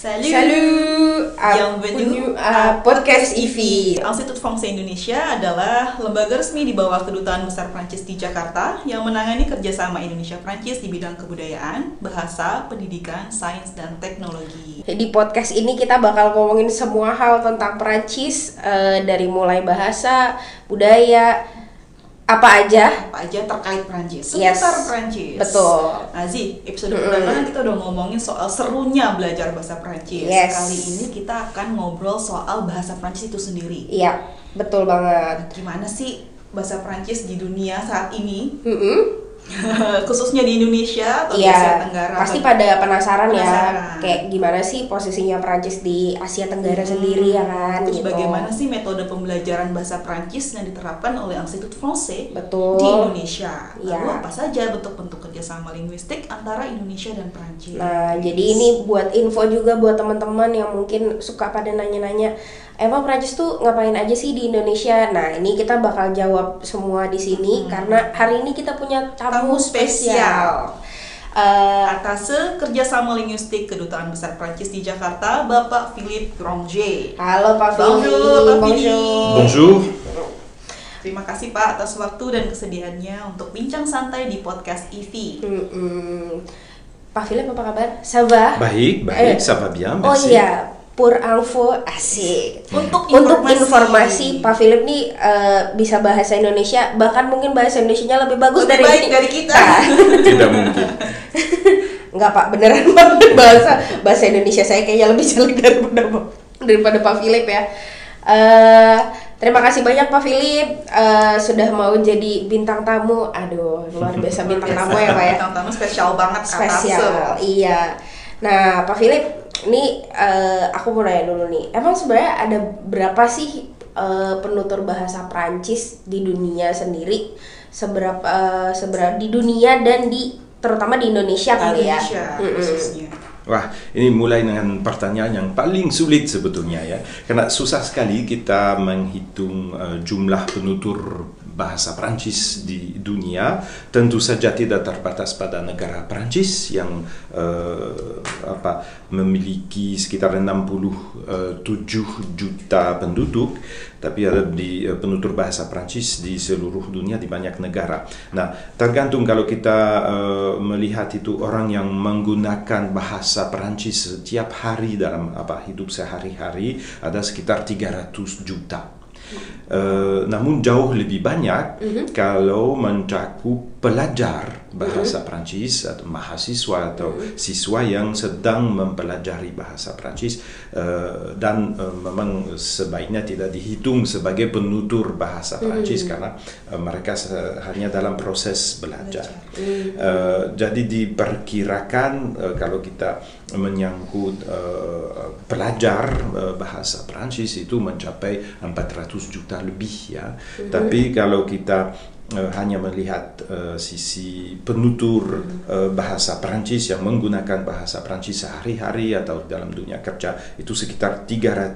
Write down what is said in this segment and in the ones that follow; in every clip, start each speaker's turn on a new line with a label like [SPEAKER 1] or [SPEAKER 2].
[SPEAKER 1] Salut,
[SPEAKER 2] Salut
[SPEAKER 1] Bienvenue
[SPEAKER 2] à Podcast IFI.
[SPEAKER 1] Institut Français Indonesia adalah lembaga resmi di bawah Kedutaan Besar Prancis di Jakarta yang menangani kerjasama Indonesia-Prancis di bidang kebudayaan, bahasa, pendidikan, sains, dan teknologi.
[SPEAKER 2] Di podcast ini kita bakal ngomongin semua hal tentang Perancis eh, dari mulai bahasa, budaya, apa aja.
[SPEAKER 1] Apa aja terkait Prancis,
[SPEAKER 2] Yes.
[SPEAKER 1] seputar Prancis.
[SPEAKER 2] Betul.
[SPEAKER 1] Nah, Zi, episode pertama kan kita udah ngomongin soal serunya belajar bahasa Prancis.
[SPEAKER 2] Yes.
[SPEAKER 1] Kali ini kita akan ngobrol soal bahasa Prancis itu sendiri.
[SPEAKER 2] Iya, betul banget.
[SPEAKER 1] Gimana sih bahasa Prancis di dunia saat ini?
[SPEAKER 2] Mm-mm.
[SPEAKER 1] khususnya di Indonesia atau di
[SPEAKER 2] Iya,
[SPEAKER 1] Asia Tenggara
[SPEAKER 2] pasti pada penasaran,
[SPEAKER 1] Penasaran.
[SPEAKER 2] ya, kayak gimana sih posisinya Perancis di Asia Tenggara sendiri ya kan?
[SPEAKER 1] terus
[SPEAKER 2] gitu.
[SPEAKER 1] bagaimana sih metode pembelajaran bahasa Prancis yang diterapkan oleh Institut Français
[SPEAKER 2] Betul.
[SPEAKER 1] di Indonesia lalu
[SPEAKER 2] Iya.
[SPEAKER 1] apa saja bentuk-bentuk kerjasama linguistik antara Indonesia dan Prancis
[SPEAKER 2] Nah, jadi ini buat info juga buat teman-teman yang mungkin suka pada nanya-nanya, emang Prancis tuh ngapain aja sih di Indonesia? Nah, ini kita bakal jawab semua di sini karena hari ini kita punya tamu,
[SPEAKER 1] Hmm. Tamu spesial.
[SPEAKER 2] spesial. Eh,
[SPEAKER 1] Atase kerjasama linguistik Kedutaan Besar Prancis di Jakarta, Bapak Philippe Granger.
[SPEAKER 2] halo Pak
[SPEAKER 1] Bonjour,
[SPEAKER 2] Philly.
[SPEAKER 1] Pak Philly.
[SPEAKER 3] Bonjour.
[SPEAKER 1] Terima kasih Pak atas waktu dan kesediaannya untuk bincang santai di podcast IVI.
[SPEAKER 2] Mm-mm. Pak Philip apa kabar? Sabah?
[SPEAKER 3] Baik,
[SPEAKER 2] Eh,
[SPEAKER 3] baik, ça va bien,
[SPEAKER 2] Oh iya, pour info asik.
[SPEAKER 1] Untuk
[SPEAKER 2] Untuk
[SPEAKER 1] informasi.
[SPEAKER 2] informasi, Pak Philip nih eh, bisa bahasa Indonesia, bahkan mungkin bahasa Indonesia lebih bagus
[SPEAKER 1] Lebih
[SPEAKER 2] dari
[SPEAKER 1] baik dari kita.
[SPEAKER 2] Nah,
[SPEAKER 3] Tidak mungkin.
[SPEAKER 2] Enggak Pak, beneran banget bahasa bahasa Indonesia saya kayaknya lebih jelek daripada daripada Pak Philip ya. Eh, terima kasih banyak Pak Philip eh, sudah mau jadi bintang tamu. Aduh, luar biasa bintang tamu ya Pak ya.
[SPEAKER 1] Bintang tamu spesial banget
[SPEAKER 2] spesial iya nah Pak Philip ini eh, aku mau nanya dulu nih emang sebenarnya ada berapa sih eh, penutur bahasa Prancis di dunia sendiri seberapa eh, seberapa di dunia dan di terutama di Indonesia kali
[SPEAKER 1] Indonesia
[SPEAKER 2] ya Mm-mm.
[SPEAKER 1] khususnya.
[SPEAKER 3] Wah, ini mulai dengan pertanyaan yang paling sulit sebetulnya ya. Karena susah sekali kita menghitung eh, jumlah penutur bahasa Prancis di dunia. Tentu saja tidak terbatas pada negara Prancis yang eh, apa memiliki sekitar 67 juta penduduk, tapi ada di eh, penutur bahasa Prancis di seluruh dunia di banyak negara. Nah, tergantung kalau kita eh, melihat itu orang yang menggunakan bahasa Prancis setiap hari dalam apa hidup sehari-hari ada sekitar 300 juta. Eh, namun jauh lebih banyak kalau mencakup pelajar bahasa Prancis atau mahasiswa atau siswa yang sedang mempelajari bahasa Prancis eh, dan eh, memang sebaiknya tidak dihitung sebagai penutur bahasa Prancis karena eh, mereka hanya dalam proses belajar. Eh, jadi diperkirakan kalau kita menyangkut pelajar bahasa Prancis itu mencapai 400 juta lebih ya. Tapi kalau kita hanya melihat eh, sisi penutur eh, bahasa Prancis yang menggunakan bahasa Prancis sehari-hari atau dalam dunia kerja itu sekitar 300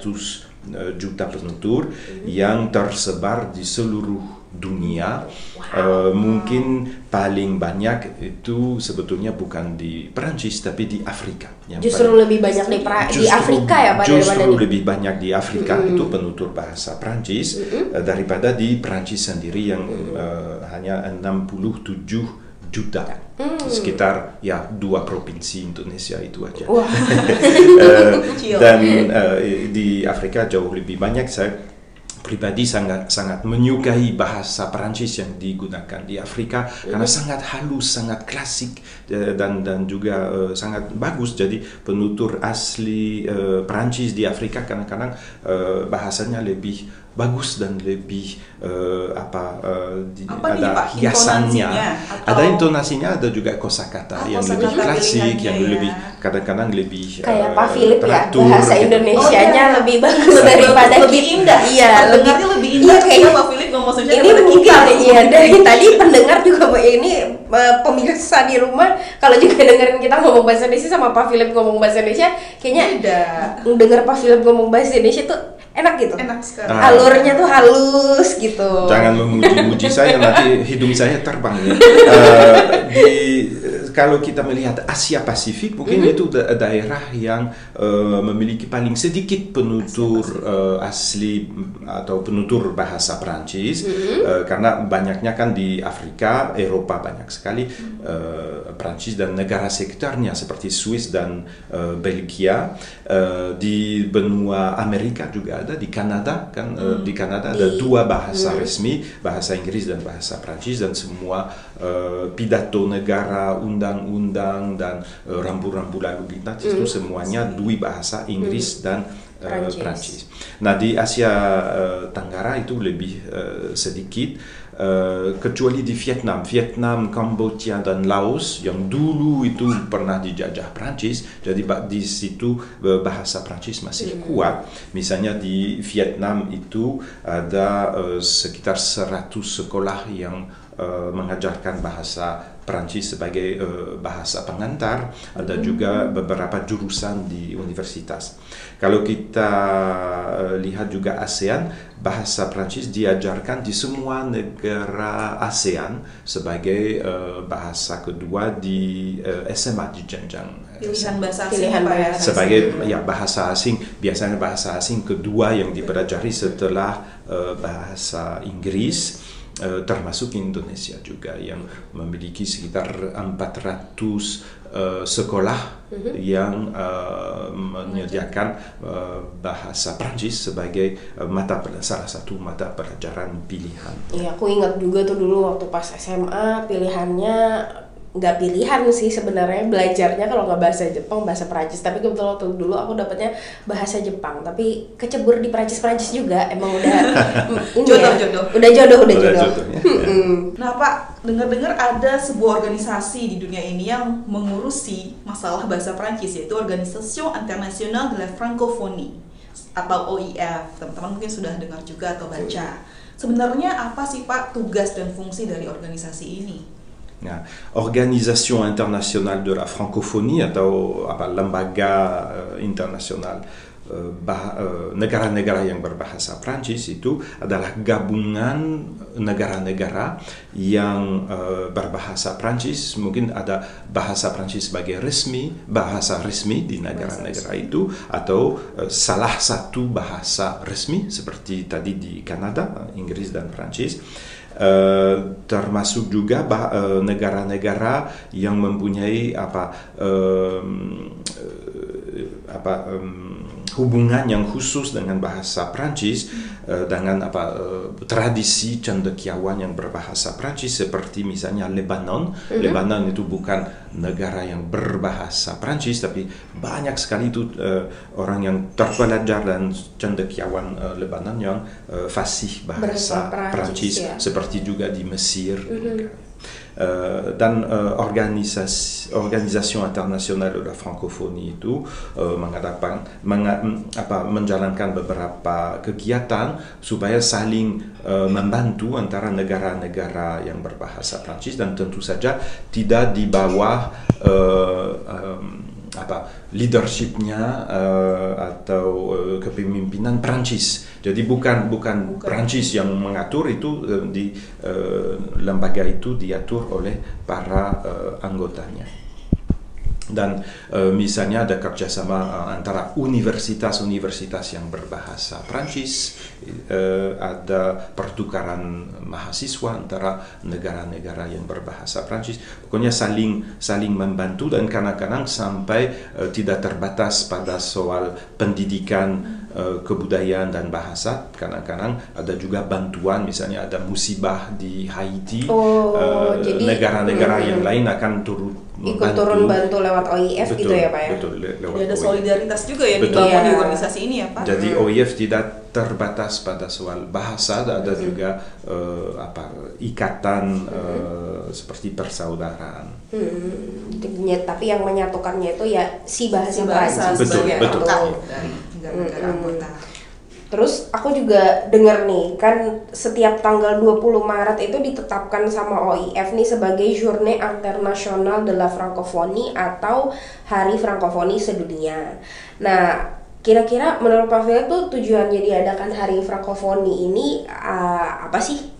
[SPEAKER 3] eh, juta penutur yang tersebar di seluruh dunia. Eh, mungkin paling banyak itu sebetulnya bukan di Prancis tapi di Afrika. Yang
[SPEAKER 2] justru
[SPEAKER 3] paling-
[SPEAKER 2] lebih banyak di, pra- di
[SPEAKER 3] Justru-
[SPEAKER 2] Afrika ya Pak
[SPEAKER 3] Justru
[SPEAKER 2] daripada di
[SPEAKER 3] lebih banyak di Afrika itu penutur bahasa Prancis eh, daripada di Prancis sendiri yang eh, hanya 67 juta. Sekitar ya dua provinsi Indonesia itu aja. Eh,
[SPEAKER 1] Kecil.
[SPEAKER 3] dan eh, di Afrika jauh lebih banyak saya pribadi sangat sangat menyukai bahasa Perancis yang digunakan di Afrika karena sangat halus, sangat klasik eh, dan dan juga eh, sangat bagus. Jadi penutur asli eh, Perancis di Afrika kadang-kadang eh, bahasanya lebih bagus dan lebih eh, apa eh, di-
[SPEAKER 1] Apa nih,
[SPEAKER 3] ada
[SPEAKER 1] Pak,
[SPEAKER 3] hiasannya?
[SPEAKER 1] Atau-
[SPEAKER 3] ada intonasinya, ada juga kosakata
[SPEAKER 1] Ah,
[SPEAKER 3] yang
[SPEAKER 1] kosakata
[SPEAKER 3] lebih klasik, yang
[SPEAKER 1] ya.
[SPEAKER 3] lebih kadang-kadang lebih
[SPEAKER 2] kayak
[SPEAKER 3] eh,
[SPEAKER 2] Pak Philip ya
[SPEAKER 3] teratur
[SPEAKER 2] bahasa
[SPEAKER 3] gitu.
[SPEAKER 2] Indonesianya
[SPEAKER 1] Oh, iya.
[SPEAKER 2] lebih bagus
[SPEAKER 1] Lebih-
[SPEAKER 2] daripada
[SPEAKER 1] lebih
[SPEAKER 2] kita.
[SPEAKER 1] indah.
[SPEAKER 2] Iya,
[SPEAKER 1] Pendengarnya lebih indah
[SPEAKER 2] Iya, kayak
[SPEAKER 1] Pak Philip ngomong
[SPEAKER 2] ini mungkin
[SPEAKER 1] kita.
[SPEAKER 2] iya dari tadi pendengar juga ini eh, pemirsa di rumah kalau juga dengerin kita ngomong bahasa Indonesia sama Pak Philip ngomong bahasa Indonesia kayaknya
[SPEAKER 1] Beda.
[SPEAKER 2] denger Pak Philip ngomong bahasa Indonesia tuh enak gitu
[SPEAKER 1] Enak sekali.
[SPEAKER 3] Ah.
[SPEAKER 2] alurnya tuh halus gitu
[SPEAKER 3] Jangan memuji-muji saya nanti hidung saya terbang ya. Eh, di kalau kita melihat Asia Pasifik, mungkin
[SPEAKER 2] Mhm.
[SPEAKER 3] itu da- daerah yang eh, memiliki paling sedikit penutur eh, asli mm, atau penutur bahasa Prancis,
[SPEAKER 2] Mhm.
[SPEAKER 3] Eh, karena banyaknya kan di Afrika, Eropa banyak sekali eh, Prancis dan negara sekitarnya seperti Swiss dan eh, Belgia. Eh, di benua Amerika juga ada, di Kanada kan, eh, di Kanada ada
[SPEAKER 2] Di-
[SPEAKER 3] dua bahasa resmi, bahasa Inggris dan bahasa Prancis dan semua pidato negara, undang-undang dan eh, rambu-rambu lalu lintas itu semuanya dua bahasa Inggris dan eh,
[SPEAKER 2] Prancis.
[SPEAKER 3] Prancis. Nah di Asia eh, Tenggara itu lebih eh, sedikit. eh, kecuali di Vietnam, Vietnam, Kamboja dan Laos yang dulu itu pernah dijajah Prancis, jadi di situ eh, bahasa Prancis masih kuat. Misalnya di Vietnam itu ada eh, sekitar 100 sekolah yang eh, mengajarkan bahasa Prancis sebagai eh, bahasa pengantar, ada juga beberapa jurusan di universitas. Kalau kita eh, lihat juga ASEAN, bahasa Prancis diajarkan di semua negara ASEAN sebagai eh, bahasa kedua di eh, SMA di jenjang
[SPEAKER 1] Pilihan bahasa asing
[SPEAKER 2] Pilihan
[SPEAKER 1] ya?
[SPEAKER 2] bahasa.
[SPEAKER 3] sebagai ya bahasa asing biasanya bahasa asing kedua yang dipelajari setelah eh, bahasa Inggris termasuk Indonesia juga yang memiliki sekitar 400 eh, sekolah yang eh, menyediakan eh, bahasa Prancis sebagai eh, mata salah satu mata pelajaran pilihan.
[SPEAKER 2] Iya, aku ingat juga tuh dulu waktu pas SMA pilihannya nggak pilihan sih sebenarnya belajarnya kalau nggak bahasa Jepang bahasa Prancis tapi kebetulan waktu dulu aku dapatnya bahasa Jepang tapi kecebur di Prancis Prancis juga emang udah ini ya,
[SPEAKER 1] Jodoh-jodoh.
[SPEAKER 2] udah jodoh udah
[SPEAKER 3] Udah
[SPEAKER 2] jodoh,
[SPEAKER 3] jodohnya.
[SPEAKER 2] Mm-mm.
[SPEAKER 1] Nah Pak, dengar-dengar ada sebuah organisasi di dunia ini yang mengurusi masalah bahasa Prancis yaitu Organisation Internationale de la Francophonie atau OIF. Teman-teman mungkin sudah dengar juga atau baca. Sebenarnya apa sih Pak tugas dan fungsi dari organisasi ini?
[SPEAKER 3] Nah, Organisation Internationale de la Francophonie atau apa lembaga eh, internasional bah- eh, negara-negara yang berbahasa Prancis itu adalah gabungan negara-negara yang berbahasa Prancis mungkin ada bahasa Prancis sebagai resmi bahasa resmi di negara-negara itu atau salah satu bahasa resmi seperti tadi di Kanada Inggris dan Prancis Eh, termasuk juga eh, negara-negara yang mempunyai apa eh, apa em, hubungan yang khusus dengan bahasa Prancis dengan apa eh, tradisi cendekiawan yang berbahasa Prancis seperti misalnya Lebanon. Lebanon itu bukan negara yang berbahasa Prancis tapi banyak sekali itu eh, orang yang terpelajar dan cendekiawan eh, Lebanon yang eh, fasih
[SPEAKER 2] Bahasa Prancis,
[SPEAKER 3] Prancis
[SPEAKER 2] ya.
[SPEAKER 3] seperti juga di Mesir Eh, dan eh, organisasi organisation internationale de la francophonie itu eh, mengadakan menga- m- apa menjalankan beberapa kegiatan supaya saling eh, membantu antara negara-negara yang berbahasa Prancis dan tentu saja tidak di bawah em, apa leadershipnya eh, atau eh, kepemimpinan Prancis. Jadi bukan bukan
[SPEAKER 1] Bukan.
[SPEAKER 3] Prancis yang mengatur itu eh, di eh, lembaga itu diatur oleh para eh, anggotanya. Dan eh, misalnya ada kerjasama eh, antara universitas-universitas yang berbahasa Prancis, eh, ada pertukaran mahasiswa antara negara-negara yang berbahasa Prancis. Pokoknya saling saling membantu dan kadang-kadang sampai eh, tidak terbatas pada soal pendidikan kebudayaan dan bahasa. Kadang-kadang ada juga bantuan, misalnya ada musibah di Haiti,
[SPEAKER 2] Oh,
[SPEAKER 3] eh,
[SPEAKER 2] jadi-
[SPEAKER 3] negara-negara
[SPEAKER 2] hmm.
[SPEAKER 3] yang lain akan turut
[SPEAKER 2] ikut turun bantu lewat OIF gitu ya Pak ya
[SPEAKER 3] Betul, le- lewat
[SPEAKER 1] Jadi ada
[SPEAKER 3] OIF.
[SPEAKER 1] solidaritas juga yang
[SPEAKER 3] Betul.
[SPEAKER 1] dibangun di
[SPEAKER 2] Iya.
[SPEAKER 1] organisasi ini ya Pak?
[SPEAKER 3] Jadi OIF tidak terbatas pada soal bahasa, ada juga eh, apa ikatan eh, seperti persaudaraan.
[SPEAKER 2] Hmm, tapi yang menyatukannya itu ya si bahasa,
[SPEAKER 1] Si bahasa.
[SPEAKER 3] Betul,
[SPEAKER 1] sebagai
[SPEAKER 3] betul.
[SPEAKER 2] Betul.
[SPEAKER 1] dari negara-negara anggota.
[SPEAKER 2] Terus aku juga dengar nih, kan setiap tanggal 20 Maret itu ditetapkan sama OIF nih sebagai Journée Internationale de la Francophonie atau Hari Frankofoni Sedunia. Nah, kira-kira menurut Pak Philip tuh tujuannya diadakan Hari Frankofoni ini uh, apa sih?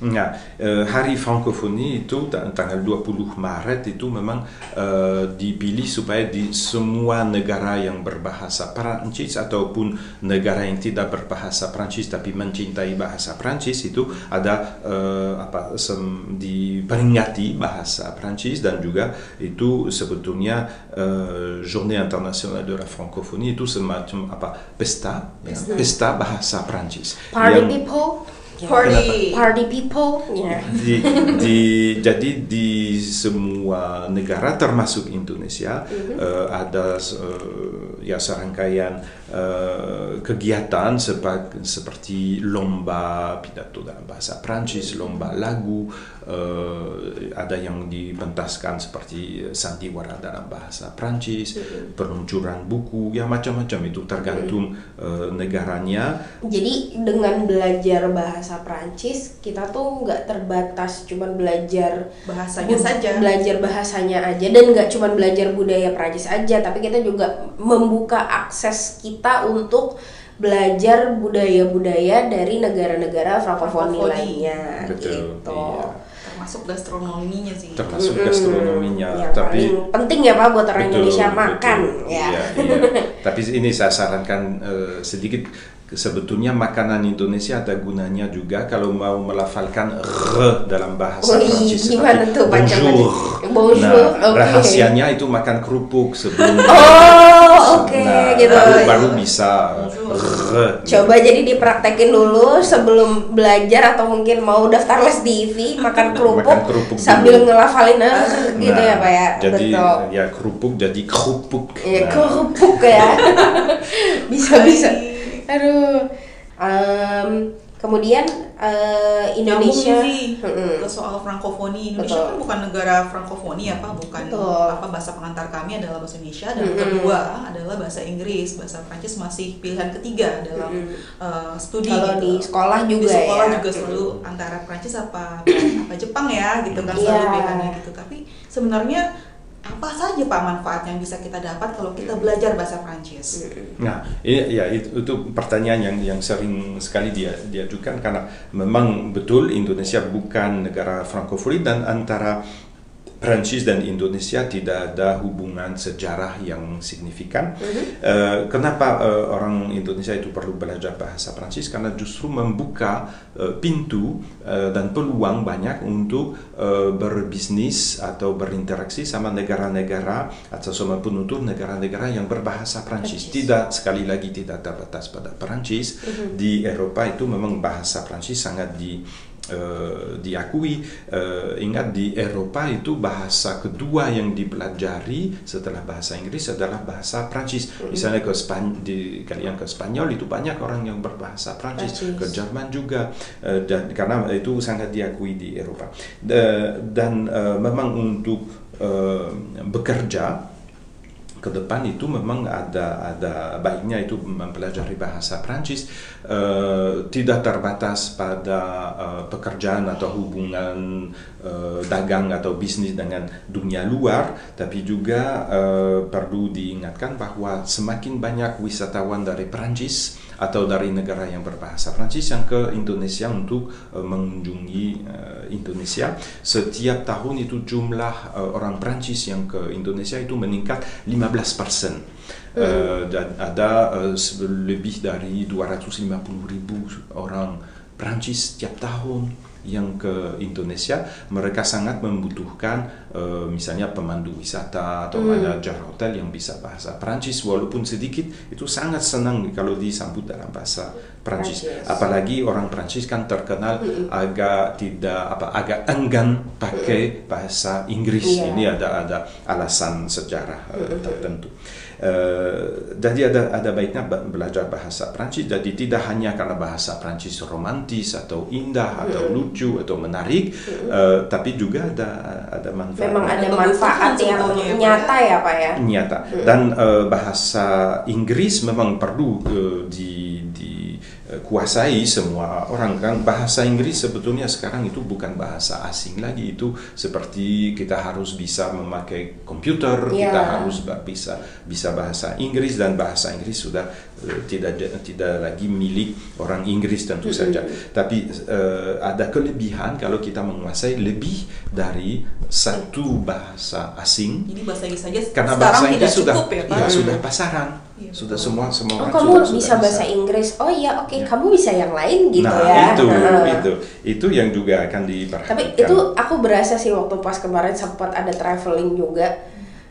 [SPEAKER 3] Nah, eh, hari Frankofoni itu ta- tanggal 20 Maret itu memang eh, dipilih supaya di semua negara yang berbahasa Perancis ataupun negara yang tidak berbahasa Perancis tapi mencintai bahasa Perancis itu ada eh, apa sem, diperingati bahasa Perancis dan juga itu sebetulnya eh, Journée internationale de la francophonie itu semacam apa pesta ya, pesta bahasa Perancis.
[SPEAKER 2] Party
[SPEAKER 3] Yang-
[SPEAKER 2] people.
[SPEAKER 1] Party.
[SPEAKER 2] Party people. Ya.
[SPEAKER 3] di, di jadi di semua negara termasuk Indonesia eh, ada eh, ya serangkaian kegiatan sepa- seperti lomba pidato dalam bahasa Prancis, lomba lagu, eh, ada yang dipentaskan seperti sandiwara dalam bahasa Prancis, peluncuran buku, ya macam-macam itu tergantung eh, negaranya.
[SPEAKER 2] Jadi dengan belajar bahasa Prancis kita tuh nggak terbatas cuman belajar
[SPEAKER 1] Bahasanya
[SPEAKER 2] bud-
[SPEAKER 1] saja.
[SPEAKER 2] belajar bahasanya aja dan nggak cuman belajar budaya Prancis aja tapi kita juga membuka akses kita untuk belajar budaya-budaya dari negara-negara frankofoni lainnya
[SPEAKER 3] Betul,
[SPEAKER 2] gitu.
[SPEAKER 3] iya.
[SPEAKER 1] Termasuk gastronominya sih.
[SPEAKER 3] termasuk
[SPEAKER 2] Mm-mm.
[SPEAKER 3] gastronominya
[SPEAKER 2] Yang
[SPEAKER 3] tapi
[SPEAKER 2] penting ya Pak buat orang
[SPEAKER 3] Betul,
[SPEAKER 2] Indonesia
[SPEAKER 3] betul.
[SPEAKER 2] makan ya.
[SPEAKER 3] Iya, iya. Tapi ini saya sarankan eh, sedikit sebetulnya makanan Indonesia ada gunanya juga kalau mau melafalkan r dalam bahasa
[SPEAKER 2] Oh,
[SPEAKER 3] Prancis
[SPEAKER 2] gimana tuh,
[SPEAKER 3] bonjour.
[SPEAKER 2] Bonjour,
[SPEAKER 3] Nah,
[SPEAKER 2] oke.
[SPEAKER 3] rahasianya itu makan kerupuk sebelum
[SPEAKER 2] Oh, oke
[SPEAKER 3] Nah,
[SPEAKER 2] gitu.
[SPEAKER 3] baru, baru bisa r.
[SPEAKER 2] Coba jadi dipraktekin dulu sebelum belajar atau mungkin mau daftar les di IV makan kerupuk,
[SPEAKER 3] Makan kerupuk
[SPEAKER 2] sambil
[SPEAKER 3] dulu.
[SPEAKER 2] ngelafalin gitu
[SPEAKER 3] Nah,
[SPEAKER 2] ya Pak ya.
[SPEAKER 3] Jadi
[SPEAKER 2] Betul.
[SPEAKER 3] ya kerupuk jadi kerupuk.
[SPEAKER 2] Ya,
[SPEAKER 3] Nah,
[SPEAKER 2] kerupuk ya. bisa bisa. Aduh. Em, kemudian eh, Indonesia Mm-mm.
[SPEAKER 1] ke soal frankofoni. Indonesia
[SPEAKER 2] Betul.
[SPEAKER 1] kan bukan negara frankofoni ya Pak, bukan
[SPEAKER 2] Betul.
[SPEAKER 1] apa bahasa pengantar kami adalah bahasa Indonesia dan
[SPEAKER 2] Mm-mm.
[SPEAKER 1] kedua adalah bahasa Inggris. Bahasa Prancis masih pilihan ketiga dalam
[SPEAKER 2] Mm-mm.
[SPEAKER 1] eh, studi
[SPEAKER 2] Kalau
[SPEAKER 1] gitu.
[SPEAKER 2] di sekolah juga
[SPEAKER 1] di sekolah
[SPEAKER 2] ya.
[SPEAKER 1] juga selalu antara Prancis apa apa Jepang ya gitu kan selalu
[SPEAKER 2] Iya.
[SPEAKER 1] pilihannya gitu. Tapi sebenarnya apa saja Pak manfaat yang bisa kita dapat kalau kita belajar bahasa Prancis?
[SPEAKER 3] Nah, ini ya itu, itu pertanyaan yang yang sering sekali dia diajukan karena memang betul Indonesia bukan negara frankofoni dan antara Prancis dan Indonesia tidak ada hubungan sejarah yang signifikan. Eh, kenapa eh, orang Indonesia itu perlu belajar bahasa Prancis? Karena justru membuka eh, pintu eh, dan peluang banyak untuk eh, berbisnis atau berinteraksi sama negara-negara atau sama penutur negara-negara yang berbahasa Prancis.
[SPEAKER 2] Prancis.
[SPEAKER 3] Tidak sekali lagi tidak terbatas pada Prancis. Di Eropa itu memang bahasa Prancis sangat di eh, diakui. Eh, ingat di Eropa itu bahasa kedua yang dipelajari setelah bahasa Inggris adalah bahasa Prancis. Misalnya ke Span di kalian ke Spanyol itu banyak orang yang berbahasa Prancis,
[SPEAKER 2] Prancis.
[SPEAKER 3] ke Jerman juga eh, dan karena itu sangat diakui di Eropa. Da- dan memang untuk bekerja ke depan itu memang ada ada baiknya itu mempelajari bahasa Prancis eh, tidak terbatas pada eh, pekerjaan atau hubungan eh, dagang atau bisnis dengan dunia luar tapi juga eh, perlu diingatkan bahwa semakin banyak wisatawan dari Prancis atau dari negara yang berbahasa Prancis yang ke Indonesia untuk eh, mengunjungi eh, Indonesia. Setiap tahun itu jumlah eh, orang Prancis yang ke Indonesia itu meningkat 15 persen. Eh, dan ada se- lebih dari 250 ribu orang Prancis setiap tahun yang ke Indonesia mereka sangat membutuhkan eh, misalnya pemandu wisata atau manajer hotel yang bisa bahasa Prancis walaupun sedikit itu sangat senang kalau disambut dalam bahasa Prancis apalagi orang Prancis kan terkenal agak tidak apa agak enggan pakai bahasa Inggris.
[SPEAKER 2] Iya.
[SPEAKER 3] ini ada ada alasan sejarah eh, tertentu Eh, jadi ada ada baiknya ba- belajar bahasa Prancis jadi tidak hanya karena bahasa Prancis romantis atau indah atau lucu atau menarik eh, tapi juga ada ada manfaat.
[SPEAKER 2] Memang ada manfaat yang
[SPEAKER 1] ya, Pak,
[SPEAKER 2] nyata ya Pak ya.
[SPEAKER 3] nyata. Dan eh, bahasa Inggris memang perlu eh, di kuasai semua orang. Kan bahasa Inggris sebetulnya sekarang itu bukan bahasa asing lagi. Itu seperti kita harus bisa memakai komputer
[SPEAKER 2] Ya.
[SPEAKER 3] kita harus bisa bisa bahasa Inggris dan bahasa Inggris sudah eh, tidak tidak lagi milik orang Inggris tentu saja. Tapi eh, ada kelebihan kalau kita menguasai lebih dari satu bahasa asing.
[SPEAKER 1] Jadi bahasa Inggris saja
[SPEAKER 3] karena
[SPEAKER 1] sekarang
[SPEAKER 3] bahasa Inggris sudah
[SPEAKER 1] cukup ya, Pak.
[SPEAKER 3] iya, sudah pasaran
[SPEAKER 1] Iya,
[SPEAKER 3] sudah semua semua
[SPEAKER 2] Oh kamu
[SPEAKER 3] sudah- sudah
[SPEAKER 2] bisa bahasa Inggris. Oh iya oke
[SPEAKER 3] Ya.
[SPEAKER 2] kamu bisa yang lain gitu
[SPEAKER 3] nah
[SPEAKER 2] ya.
[SPEAKER 3] itu
[SPEAKER 2] Heeh.
[SPEAKER 3] itu itu yang juga akan diperhatikan
[SPEAKER 2] Tapi itu aku berasa sih waktu pas kemarin sempat ada traveling juga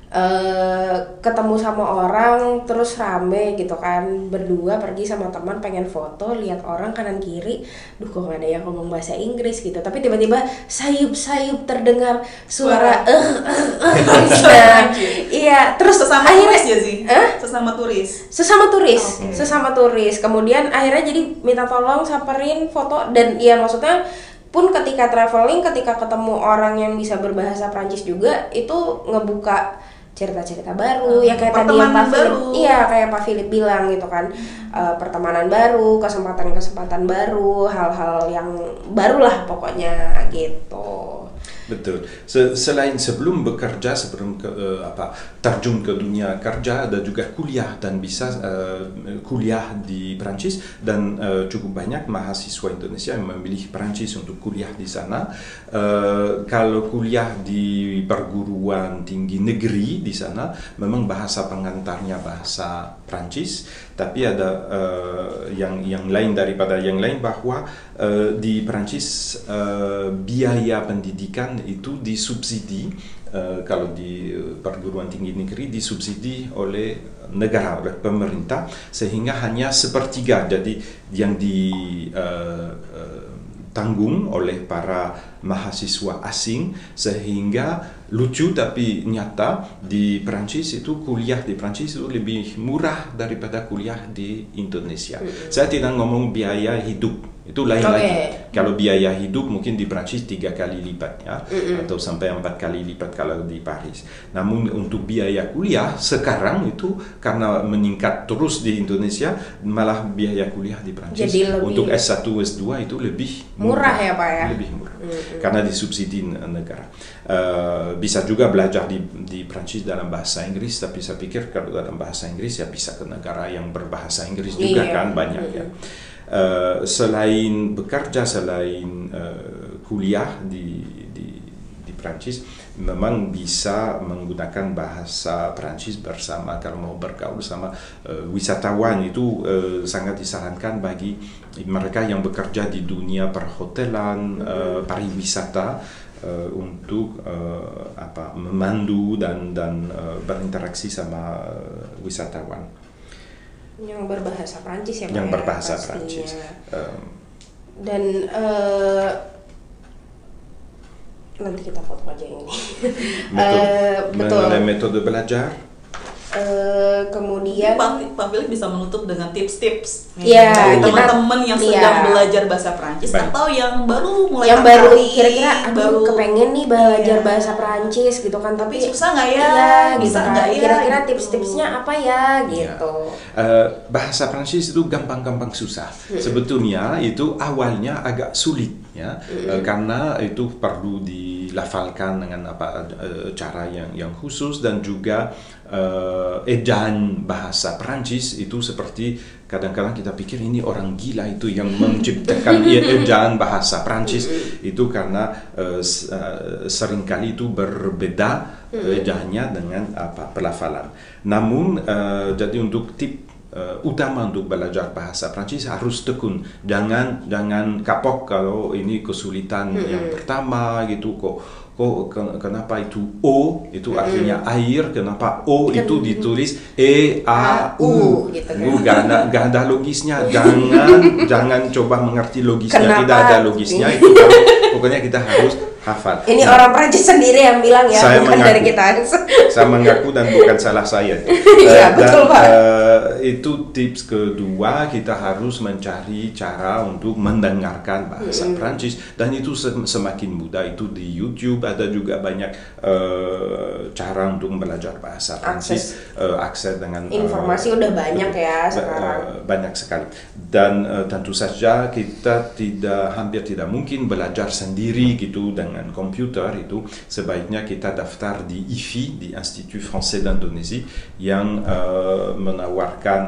[SPEAKER 2] eh ketemu sama orang terus rame gitu kan berdua pergi sama teman pengen foto lihat orang kanan kiri duh kok ada yang ngomong bahasa Inggris gitu tapi tiba-tiba sayup-sayup terdengar suara eh eh eh nah, iya terus
[SPEAKER 1] Sesama
[SPEAKER 2] akhirnya
[SPEAKER 1] turis ya sih?
[SPEAKER 2] Hah?
[SPEAKER 1] Sesama turis.
[SPEAKER 2] sesama turis
[SPEAKER 1] Oke.
[SPEAKER 2] sesama turis kemudian akhirnya jadi minta tolong samperin foto dan ya maksudnya pun ketika traveling ketika ketemu orang yang bisa berbahasa Prancis juga itu ngebuka cerita-cerita baru
[SPEAKER 1] Hmm,
[SPEAKER 2] ya kayak tadi yang Pak Philip iya kayak Pak Philip bilang gitu kan Eh, pertemanan baru kesempatan-kesempatan baru hal-hal yang baru lah pokoknya gitu
[SPEAKER 3] Betul. Se- selain sebelum bekerja, sebelum ke, eh, apa terjun ke dunia kerja, ada juga kuliah dan bisa eh, kuliah di Prancis dan eh, cukup banyak mahasiswa Indonesia yang memilih Prancis untuk kuliah di sana. Eh, kalau kuliah di perguruan tinggi negeri di sana, memang bahasa pengantarnya bahasa Prancis, tapi ada eh, yang yang lain daripada yang lain bahwa eh, di Prancis eh, biaya pendidikan itu disubsidi eh, kalau di eh, perguruan tinggi negeri disubsidi oleh negara oleh pemerintah sehingga hanya sepertiga jadi yang di eh, eh, tanggung oleh para mahasiswa asing sehingga lucu tapi nyata di Prancis itu kuliah di Prancis itu lebih murah daripada kuliah di Indonesia. Saya tidak ngomong biaya hidup itu lain
[SPEAKER 2] Oke.
[SPEAKER 3] lagi. Kalau biaya hidup mungkin di Prancis tiga kali lipatnya atau sampai empat kali lipat kalau di Paris. Namun untuk biaya kuliah sekarang itu karena meningkat terus di Indonesia malah biaya kuliah di Prancis
[SPEAKER 2] Jadi lebih-
[SPEAKER 3] untuk S1 S2 itu lebih
[SPEAKER 2] Murah ya, Pak, ya?
[SPEAKER 3] Lebih murah. Karena disubsidi negara. Eh, bisa juga belajar di di Prancis dalam bahasa Inggris tapi saya pikir kalau dalam bahasa Inggris ya bisa ke negara yang berbahasa Inggris juga
[SPEAKER 2] Iya.
[SPEAKER 3] kan banyak ya. Eh, selain bekerja selain eh, kuliah di di di Prancis memang bisa menggunakan bahasa Prancis bersama. Kalau mau bergaul sama eh, wisatawan itu eh, sangat disarankan bagi mereka yang bekerja di dunia perhotelan eh, pariwisata eh, untuk eh, apa memandu dan dan eh, berinteraksi sama eh, wisatawan
[SPEAKER 2] yang berbahasa Prancis ya
[SPEAKER 3] yang
[SPEAKER 2] ya,
[SPEAKER 3] berbahasa
[SPEAKER 2] pastinya.
[SPEAKER 3] Prancis. Em,
[SPEAKER 2] dan eh, nanti kita foto aja ini
[SPEAKER 3] metode,
[SPEAKER 2] Eh, betul
[SPEAKER 3] mengenai metode belajar
[SPEAKER 2] Eh, kemudian
[SPEAKER 1] Pak, Pak Philip bisa menutup dengan tips-tips
[SPEAKER 2] Iya,
[SPEAKER 1] dari
[SPEAKER 2] kita-
[SPEAKER 1] teman-teman yang
[SPEAKER 2] iya.
[SPEAKER 1] sedang belajar bahasa Prancis
[SPEAKER 3] Baik.
[SPEAKER 1] atau yang baru mulai
[SPEAKER 2] yang baru kira-kira
[SPEAKER 1] baru
[SPEAKER 2] kepengen nih belajar
[SPEAKER 1] Iya.
[SPEAKER 2] bahasa Prancis gitu kan
[SPEAKER 1] tapi
[SPEAKER 2] tapi
[SPEAKER 1] susah nggak ya?
[SPEAKER 2] iya, gitu
[SPEAKER 1] bisa
[SPEAKER 2] kan
[SPEAKER 1] nggak ya?
[SPEAKER 2] kira-kira
[SPEAKER 1] Gitu.
[SPEAKER 2] tips-tipsnya apa ya gitu
[SPEAKER 3] Eh, bahasa Prancis itu gampang-gampang susah. Sebetulnya itu awalnya agak sulit ya, Eh, karena itu perlu dilafalkan dengan apa cara yang yang khusus dan juga eh, ejaan bahasa Prancis itu seperti kadang-kadang kita pikir ini orang gila itu yang menciptakan e- ejaan bahasa Prancis itu karena eh, sering kali itu berbeda ejaannya dengan apa pelafalan. Namun eh, jadi untuk tip eh, utama untuk belajar bahasa Prancis harus tekun. Jangan jangan kapok kalau ini kesulitan yang pertama gitu kok ken- kenapa itu o? Itu artinya air. Kenapa o
[SPEAKER 2] Kan-
[SPEAKER 3] itu ditulis e a u
[SPEAKER 2] gitu kan.
[SPEAKER 3] Itu gak ada gak ada logisnya. Jangan jangan coba mengerti logisnya.
[SPEAKER 2] Kenapa?
[SPEAKER 3] tidak ada logisnya itu. Kan. pokoknya kita harus hafal.
[SPEAKER 2] Ini
[SPEAKER 3] Nah,
[SPEAKER 2] orang Prancis sendiri yang bilang ya,
[SPEAKER 3] Saya
[SPEAKER 2] bukan
[SPEAKER 3] mengaku.
[SPEAKER 2] dari kita.
[SPEAKER 3] saya mengaku dan bukan salah saya.
[SPEAKER 2] Iya,
[SPEAKER 3] Eh,
[SPEAKER 2] betul,
[SPEAKER 3] dan,
[SPEAKER 2] Pak.
[SPEAKER 3] eh, itu tips kedua kita harus mencari cara untuk mendengarkan bahasa Prancis dan itu sem- semakin mudah itu di YouTube ada juga banyak eh, cara untuk belajar bahasa Prancis eh, akses dengan
[SPEAKER 2] Informasi udah banyak ya sekarang.
[SPEAKER 3] Banyak sekali dan eh, tentu saja kita tidak hampir tidak mungkin belajar sendiri gitu dengan komputer itu sebaiknya kita daftar di IFI di Institut Français d'Indonésie. Yang eh, menawarkan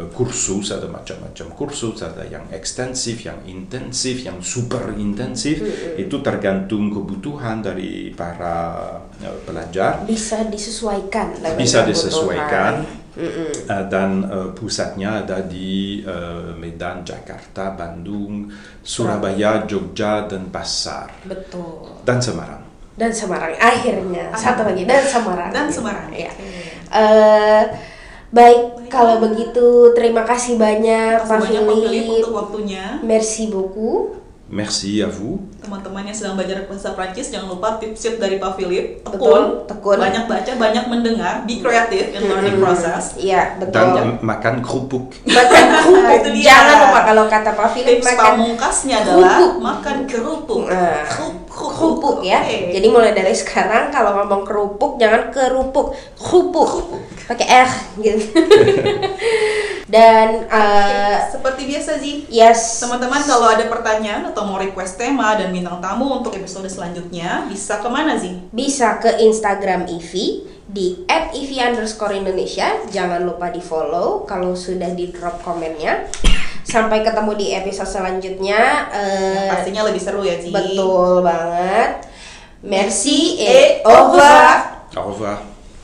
[SPEAKER 3] eh, kursus ada macam-macam kursus ada yang ekstensif yang intensif yang super intensif. Itu tergantung kebutuhan dari para eh, pelajar.
[SPEAKER 2] Bisa disesuaikan
[SPEAKER 3] bisa disesuaikan Uh, dan uh, pusatnya ada di uh, Medan, Jakarta, Bandung, Surabaya, Jogja, dan Pasar
[SPEAKER 2] Betul.
[SPEAKER 3] dan Semarang.
[SPEAKER 2] Dan Semarang akhirnya
[SPEAKER 1] Ah.
[SPEAKER 2] satu lagi dan Semarang.
[SPEAKER 1] Dan Semarang.
[SPEAKER 2] Ya.
[SPEAKER 1] Oke.
[SPEAKER 2] Eh, baik kalau begitu terima kasih banyak
[SPEAKER 1] Terima
[SPEAKER 2] Pak
[SPEAKER 1] Philip. untuk waktunya.
[SPEAKER 2] Merci beaucoup.
[SPEAKER 3] Merci à vous.
[SPEAKER 1] Teman-teman yang sedang belajar bahasa Prancis, jangan lupa tips dari Pak Philip. Tekun,
[SPEAKER 2] Betul, tekun.
[SPEAKER 1] banyak baca, banyak mendengar, be creative in learning
[SPEAKER 2] Mm-mm.
[SPEAKER 1] process.
[SPEAKER 2] Iya,
[SPEAKER 3] Dan
[SPEAKER 2] betul.
[SPEAKER 3] uh, makan kerupuk.
[SPEAKER 2] Makan kerupuk.
[SPEAKER 1] Itu dia.
[SPEAKER 2] Jangan lupa kalau kata Pak Philip
[SPEAKER 1] Tips
[SPEAKER 2] makan
[SPEAKER 1] pamungkasnya adalah
[SPEAKER 2] kerupuk.
[SPEAKER 1] makan kerupuk.
[SPEAKER 2] Nah,
[SPEAKER 1] Kerup-
[SPEAKER 2] kerupuk ya.
[SPEAKER 1] Oke.
[SPEAKER 2] Jadi mulai dari sekarang kalau ngomong kerupuk jangan kerupuk, kerupuk. Pakai R gitu. Dan eh,
[SPEAKER 1] Seperti biasa Zi,
[SPEAKER 2] yes.
[SPEAKER 1] Teman-teman kalau ada pertanyaan atau mau request tema dan bintang tamu untuk episode selanjutnya bisa ke mana Zi?
[SPEAKER 2] bisa ke Instagram Ivi di @ivi underscore Indonesia. Jangan lupa di follow kalau sudah di drop komennya. Sampai ketemu di episode selanjutnya. Eh,
[SPEAKER 1] Pastinya lebih seru ya Zi.
[SPEAKER 2] betul banget. Merci et au revoir.
[SPEAKER 3] Au revoir.